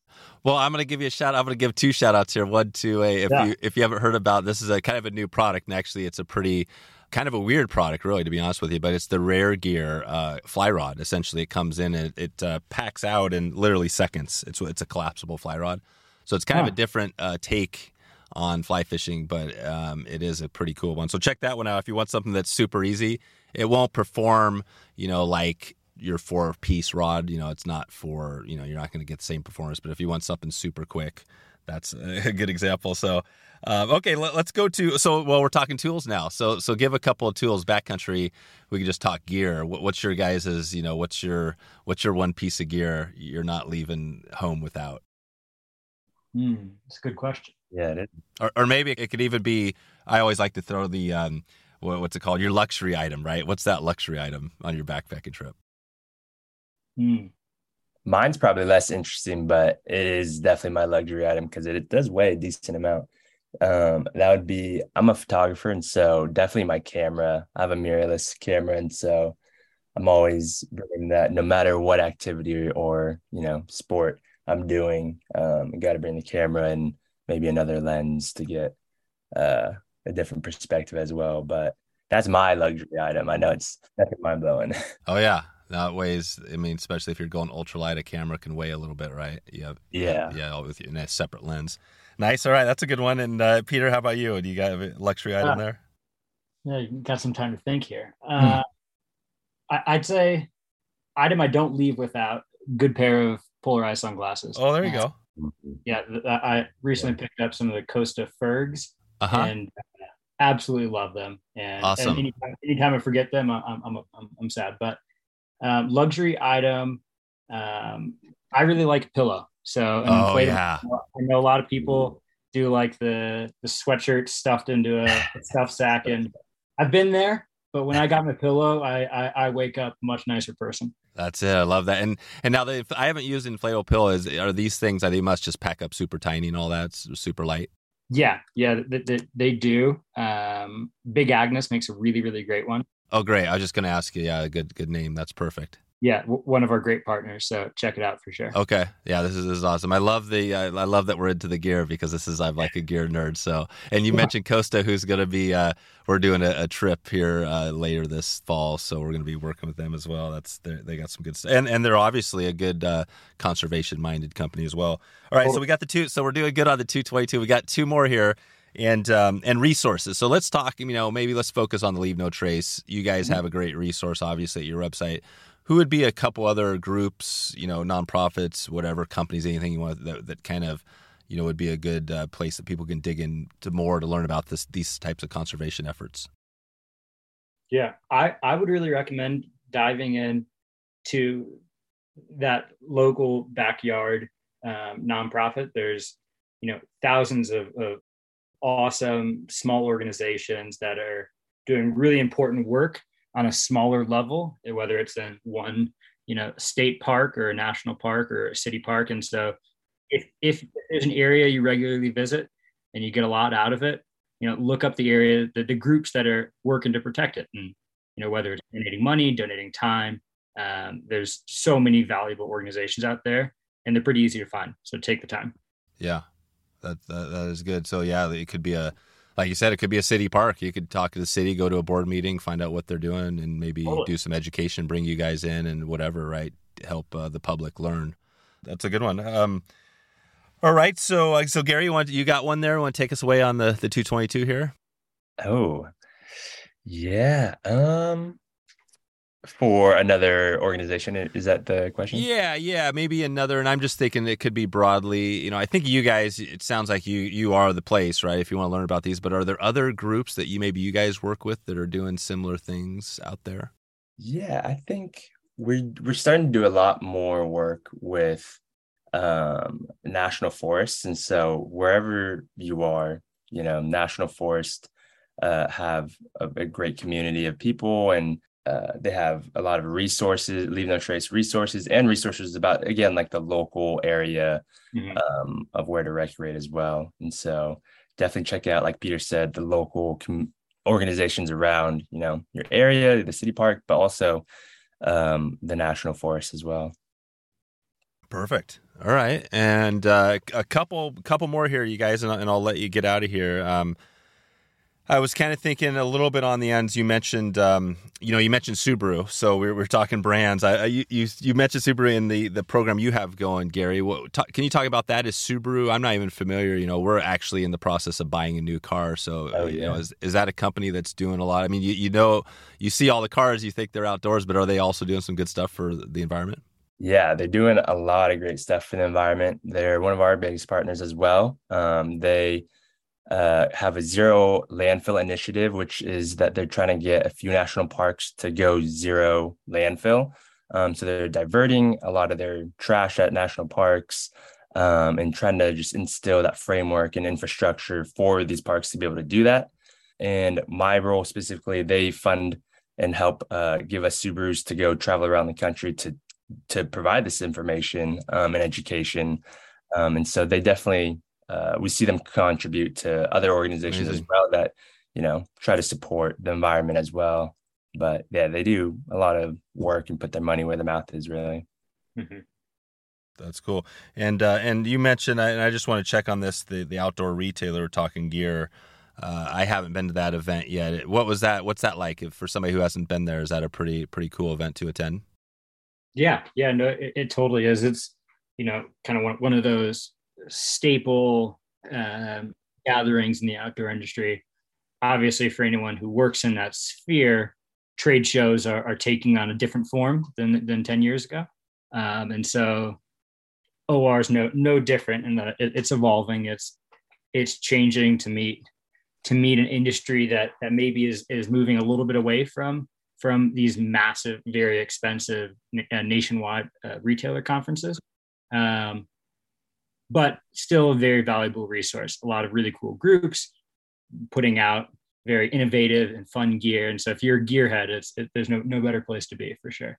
Well, I'm going to give you a shout. I'm going to give two shout outs here. One to a if yeah. you if you haven't heard about this is a kind of a new product, and actually it's a pretty kind of a weird product, really, to be honest with you. But it's the Rare Gear uh, fly rod. Essentially, it comes in and it, it uh, packs out in literally seconds. It's it's a collapsible fly rod, so it's kind huh. of a different uh, take on fly fishing, but um, it is a pretty cool one. So check that one out if you want something that's super easy. It won't perform, you know, like your four piece rod. You know, it's not for, you know, you're not going to get the same performance. But if you want something super quick, that's a good example. So, um, okay, let, us go to so well, we're talking tools now. So, so give a couple of tools backcountry. We can just talk gear. What, what's your guys's? You know, what's your what's your one piece of gear you're not leaving home without? Hmm, that's a good question. Yeah, it is. Or, or maybe it could even be. I always like to throw the um, what's it called? Your luxury item, right? What's that luxury item on your backpacking trip? Hmm. Mine's probably less interesting, but it is definitely my luxury item because it, it, does weigh a decent amount. Um, that would be I'm a photographer, and so definitely my camera. I have a mirrorless camera, and so I'm always bringing that no matter what activity or you know sport I'm doing. Um, I got to bring the camera and maybe another lens to get uh, a different perspective as well. But that's my luxury item. I know it's definitely mind blowing. Oh yeah, that weighs. I mean, especially if you're going ultralight, a camera can weigh a little bit, right? Yeah, yeah, yeah, with in a separate lens. Nice. All right, that's a good one. And uh, Peter, how about you? Do you got a luxury item uh, there? Yeah, you got some time to think here. Uh, I, I'd say item I don't leave without good pair of polarized sunglasses. Oh, there you go. Yeah, I recently picked up some of the Costa Fergs uh-huh. and absolutely love them. And, awesome. and anytime, anytime, I forget them, I'm I'm I'm, I'm sad. But um, luxury item, um, I really like pillow. So oh yeah, I know a lot of people do like the the sweatshirt stuffed into a stuff sack, and I've been there. But when I got my pillow, I, I, I wake up much nicer person. That's it. I love that. And and now that I haven't used inflatable pillows, are these things that they must just pack up super tiny and all that, super light? Yeah, yeah, they, they, do. Um, Big Agnes makes a really really great one. Oh, great! I was just going to ask you. Yeah, good good name. That's perfect yeah, w- one of our great partners. So check it out for sure. Okay, yeah, this is, this is awesome. I love the uh, I love that we're into the gear because this is I'm like a gear nerd. So, and you yeah. mentioned Costa, who's going to be uh, we're doing a, a trip here uh, later this fall, so we're going to be working with them as well. That's they got some good stuff, and and they're obviously a good uh, conservation minded company as well. All right, so we got the two. So we're doing good on the 222. We got two more here and um, and resources. So let's talk. You know, maybe let's focus on the Leave No Trace. You guys mm-hmm. have a great resource, obviously, at your website who would be a couple other groups, you know, nonprofits, whatever companies, anything you want that, that kind of, you know, would be a good uh, place that people can dig into more to learn about this these types of conservation efforts. Yeah, I I would really recommend diving in to that local backyard um, nonprofit. There's you know thousands of, of awesome small organizations that are doing really important work on a smaller level, whether it's in one you know state park or a national park or a city park. And so, if if there's an area you regularly visit and you get a lot out of it, you know, look up the area, the, the groups that are working to protect it, and you know whether it's donating money, donating time. Um, there's so many valuable organizations out there, and they're pretty easy to find. So take the time. Yeah, that, that, that is good. So yeah, it could be a like you said, it could be a city park. You could talk to the city, go to a board meeting, find out what they're doing, and maybe totally. do some education, bring you guys in, and whatever, right? Help uh, the public learn. That's a good one. Um, all right, so uh, so Gary, you want you got one there? You Want to take us away on the the two twenty two here? Oh, yeah. Um, for another organization is that the question? Yeah yeah maybe another and i'm just thinking it could be broadly you know i think you guys it sounds like you you are the place right if you want to learn about these but are there other groups that you maybe you guys work with that are doing similar things out there? Yeah i think we're we're starting to do a lot more work with um national forests and so wherever you are you know national forest uh, have a, a great community of people and uh, they have a lot of resources, leave no trace resources, and resources about again like the local area mm-hmm. um, of where to recreate as well. And so definitely check out, like Peter said, the local com- organizations around you know your area, the city park, but also um, the national forest as well. Perfect. All right, and uh, a couple couple more here, you guys, and, and I'll let you get out of here. Um, I was kind of thinking a little bit on the ends. You mentioned, um, you know, you mentioned Subaru, so we are talking brands. I, I, you, you mentioned Subaru in the the program you have going, Gary. What, talk, can you talk about that? Is Subaru? I'm not even familiar. You know, we're actually in the process of buying a new car. So, oh, you know, is, is that a company that's doing a lot? I mean, you, you know, you see all the cars, you think they're outdoors, but are they also doing some good stuff for the environment? Yeah, they're doing a lot of great stuff for the environment. They're one of our biggest partners as well. Um, they uh, have a zero landfill initiative, which is that they're trying to get a few national parks to go zero landfill. Um, so they're diverting a lot of their trash at national parks um, and trying to just instill that framework and infrastructure for these parks to be able to do that. And my role specifically, they fund and help uh, give us Subarus to go travel around the country to to provide this information um, and education. Um, and so they definitely uh, we see them contribute to other organizations Amazing. as well that you know try to support the environment as well but yeah they do a lot of work and put their money where the mouth is really mm-hmm. that's cool and uh, and you mentioned and i just want to check on this the the outdoor retailer talking gear uh, I haven't been to that event yet. What was that? What's that like? If for somebody who hasn't been there, is that a pretty pretty cool event to attend? Yeah, yeah, no, it, it totally is. It's you know kind of one, one of those staple um, gatherings in the outdoor industry. Obviously, for anyone who works in that sphere, trade shows are, are taking on a different form than, than 10 years ago. Um, and so OR is no, no different in that it, it's evolving. It's, it's changing to meet, to meet an industry that, that maybe is, is moving a little bit away from, from these massive, very expensive uh, nationwide uh, retailer conferences. Um, but still a very valuable resource. A lot of really cool groups putting out very innovative and fun gear. And so if you're a gearhead, it's it, there's no no better place to be for sure.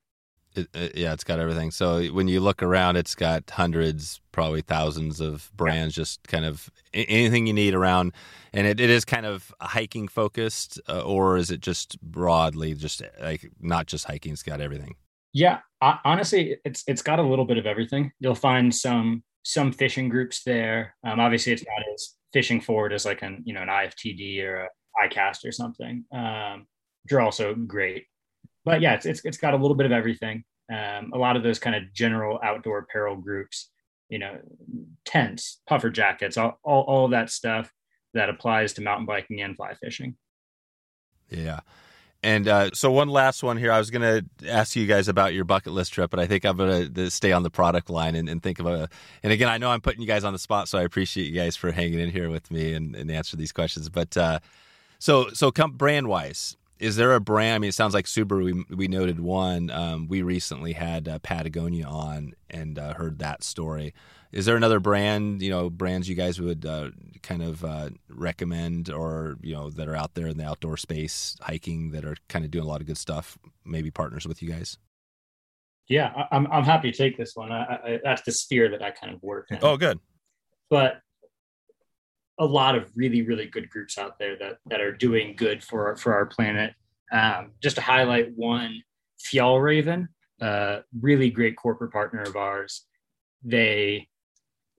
It, it, yeah, it's got everything. So when you look around, it's got hundreds, probably thousands of brands, yeah. just kind of anything you need around. And it, it is kind of hiking focused, uh, or is it just broadly, just like not just hiking? It's got everything. Yeah, honestly, it's it's got a little bit of everything. You'll find some some fishing groups there. Um, obviously, it's not as fishing forward as like an you know an IFTD or a ICAST or something. Um, which are also great, but yeah, it's, it's it's got a little bit of everything. Um, a lot of those kind of general outdoor apparel groups, you know, tents, puffer jackets, all, all all that stuff that applies to mountain biking and fly fishing. Yeah. And uh, so, one last one here. I was going to ask you guys about your bucket list trip, but I think I'm going to stay on the product line and, and, think of a. And again, I know I'm putting you guys on the spot, so I appreciate you guys for hanging in here with me and, and answer these questions. But uh, so, so brand wise, is there a brand? I mean, it sounds like Subaru. We we noted one. Um, we recently had uh, Patagonia on and uh, heard that story. Is there another brand? You know, brands you guys would uh, kind of uh, recommend, or you know, that are out there in the outdoor space hiking that are kind of doing a lot of good stuff? Maybe partners with you guys. Yeah, I'm I'm happy to take this one. I, I, that's the sphere that I kind of work in. Oh, good. But a lot of really really good groups out there that that are doing good for for our planet. Um, just to highlight one, Fjallraven, a really great corporate partner of ours. They,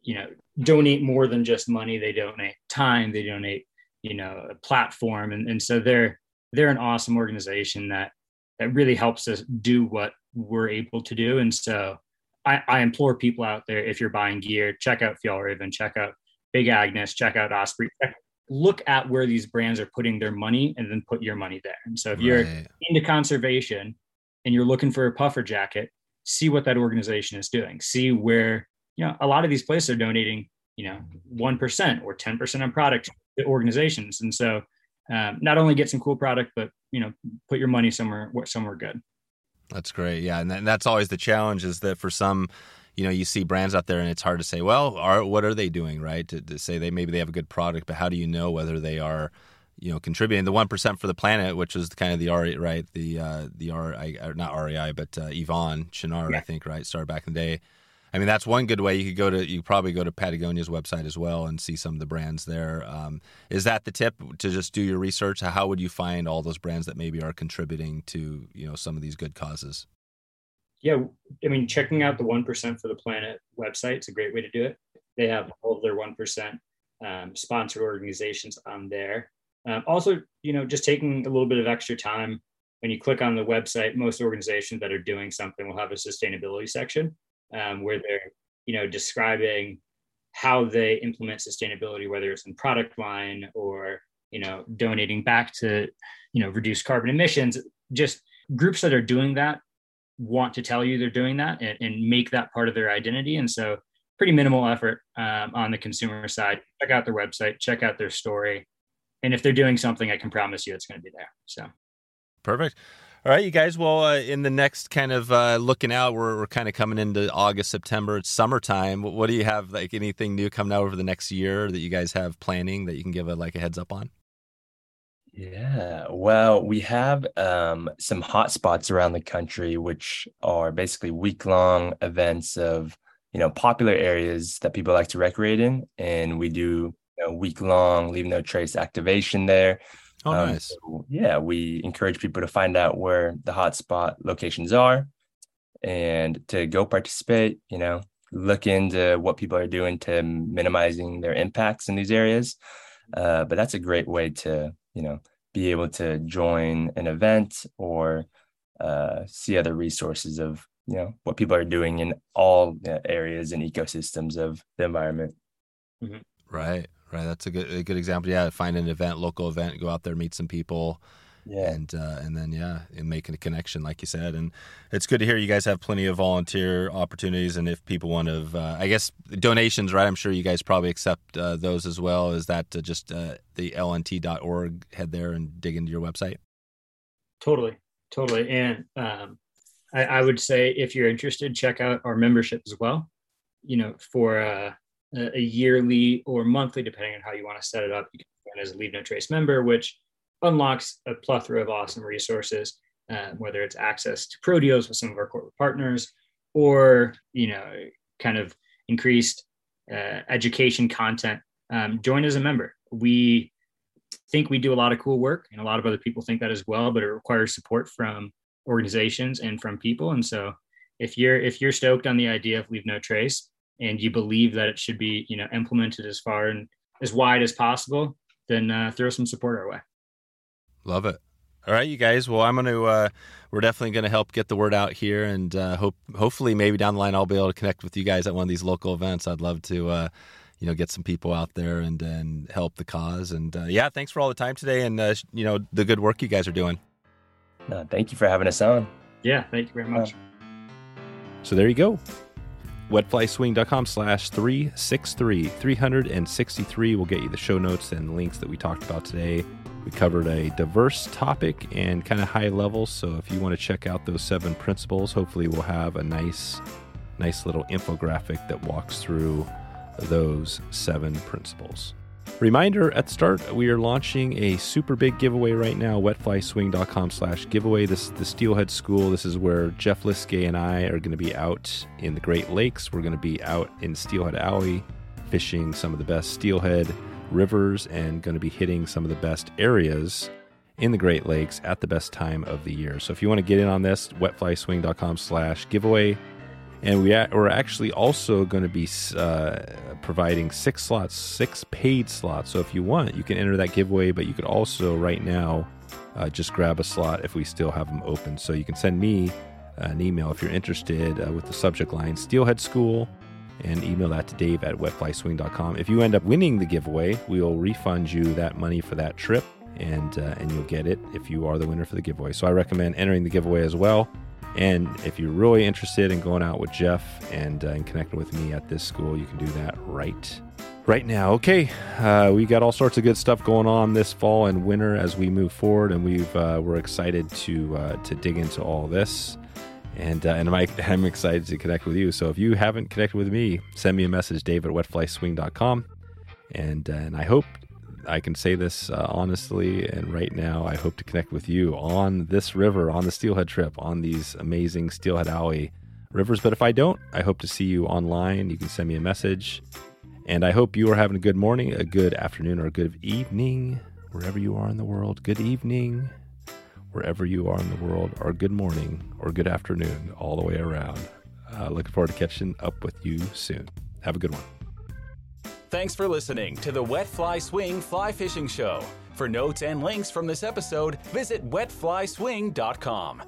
you know, donate more than just money. They donate time. They donate, you know, a platform, and and so they're they're an awesome organization that that really helps us do what we're able to do. And so I, I implore people out there if you're buying gear, check out Fjallraven, check out Big Agnes, check out Osprey. Look at where these brands are putting their money and then put your money there. And so if you're right. into conservation and you're looking for a puffer jacket, see what that organization is doing. See where, you know, a lot of these places are donating, you know, 1% or 10% on product to organizations. And so um, not only get some cool product, but, you know, put your money somewhere, somewhere good. That's great. Yeah. And that's always the challenge is that for some, you know, you see brands out there and it's hard to say, well, are, what are they doing, right? To, to, say they maybe they have a good product, but how do you know whether they are, you know, contributing the one percent for the planet, which is kind of the RE, right? The uh, the R, I, not REI, but uh, Yvon Chouinard, yeah. I think, right? Started back in the day. I mean, that's one good way. You could go to, you probably go to Patagonia's website as well and see some of the brands there. Um, is that the tip to just do your research? How would you find all those brands that maybe are contributing to, you know, some of these good causes? yeah, I mean, checking out the 1% for the planet website is a great way to do it. They have all of their 1% um, sponsored organizations on there. Um, also, you know, just taking a little bit of extra time when you click on the website, most organizations that are doing something will have a sustainability section um, where they're, you know, describing how they implement sustainability, whether it's in product line or, you know, donating back to, you know, reduce carbon emissions. Just groups that are doing that want to tell you they're doing that and, and make that part of their identity. And so, pretty minimal effort um, on the consumer side. Check out their website, check out their story. And if they're doing something, I can promise you it's going to be there. So, perfect. All right, you guys. Well, uh, in the next kind of uh, looking out, we're, we're kind of coming into August, September. It's summertime. What do you have? Like anything new coming out over the next year that you guys have planning that you can give a like a heads up on? Yeah, well, we have um, some hot spots around the country, which are basically week long events of you know popular areas that people like to recreate in, and we do you know, week long leave no trace activation there. Oh, um, nice. So, yeah, we encourage people to find out where the hotspot locations are and to go participate. You know, look into what people are doing to minimizing their impacts in these areas. Uh, but that's a great way to you know be able to join an event or uh, see other resources of you know what people are doing in all areas and ecosystems of the environment mm-hmm. right right that's a good a good example yeah find an event local event go out there meet some people yeah. and uh, and then yeah, and making a connection, like you said, and it's good to hear you guys have plenty of volunteer opportunities, and if people want to, uh, I guess donations, right? I'm sure you guys probably accept uh, those as well. Is that uh, just uh, the lnt.org? Head there and dig into your website. Totally, totally, and um, I, I, would say if you're interested, check out our membership as well. You know, for uh, a yearly or monthly, depending on how you want to set it up, you can join as a Leave No Trace member, which unlocks a plethora of awesome resources, uh, whether it's access to pro deals with some of our corporate partners or, you know, kind of increased uh, education content. Um, join as a member. We think we do a lot of cool work, and a lot of other people think that as well, but it requires support from organizations and from people. And so, if you're if you're stoked on the idea of leave no trace and you believe that it should be you know implemented as far and as wide as possible, then uh, throw some support our way. Love it. All right, you guys. Well, I'm going to. Uh, we're definitely going to help get the word out here, and uh, hope hopefully maybe down the line I'll be able to connect with you guys at one of these local events. I'd love to, uh, you know, get some people out there and and help the cause. And uh, yeah, thanks for all the time today, and uh, you know the good work you guys are doing. No, thank you for having us on. Yeah, thank you very much. So there you go. Wetflyswing.com slash 363. 363 will get you the show notes and links that we talked about today We covered a diverse topic and kind of high level. So if you want to check out those seven principles, hopefully we'll have a nice, nice little infographic that walks through those seven principles. Reminder at start, we are launching a super big giveaway right now, wetflyswing.com slash giveaway. This is the Steelhead School. This is where Jeff Liskay and I are going to be out in the Great Lakes. We're going to be out in Steelhead Alley fishing some of the best steelhead rivers and going to be hitting some of the best areas in the Great Lakes at the best time of the year. So if you want to get in on this, wetflyswing.com slash giveaway. And we are actually also going to be uh, providing six slots, six paid slots. So if you want, you can enter that giveaway, but you could also right now uh, just grab a slot if we still have them open. So you can send me an email if you're interested uh, with the subject line Steelhead School and email that to dave at wetflyswing.com. If you end up winning the giveaway, we will refund you that money for that trip and, uh, and you'll get it if you are the winner for the giveaway. So I recommend entering the giveaway as well. And if you're really interested in going out with Jeff and, uh, and connecting with me at this school, you can do that right right now. Okay, uh, we got all sorts of good stuff going on this fall and winter as we move forward, and we've uh, we're excited to uh, to dig into all this and uh, and I'm, I'm excited to connect with you. So if you haven't connected with me, send me a message, Dave at wetflyswing.com. And, uh, and I hope I can say this uh, honestly. And right now, I hope to connect with you on this river, on the Steelhead trip, on these amazing Steelhead Alley rivers. But if I don't, I hope to see you online. You can send me a message. And I hope you are having a good morning, a good afternoon, or a good evening, wherever you are in the world. Good evening wherever you are in the world, or good morning or good afternoon, all the way around. Uh, looking forward to catching up with you soon. Have a good one. Thanks for listening to the Wet Fly Swing Fly Fishing Show. For notes and links from this episode, visit wetflyswing.com.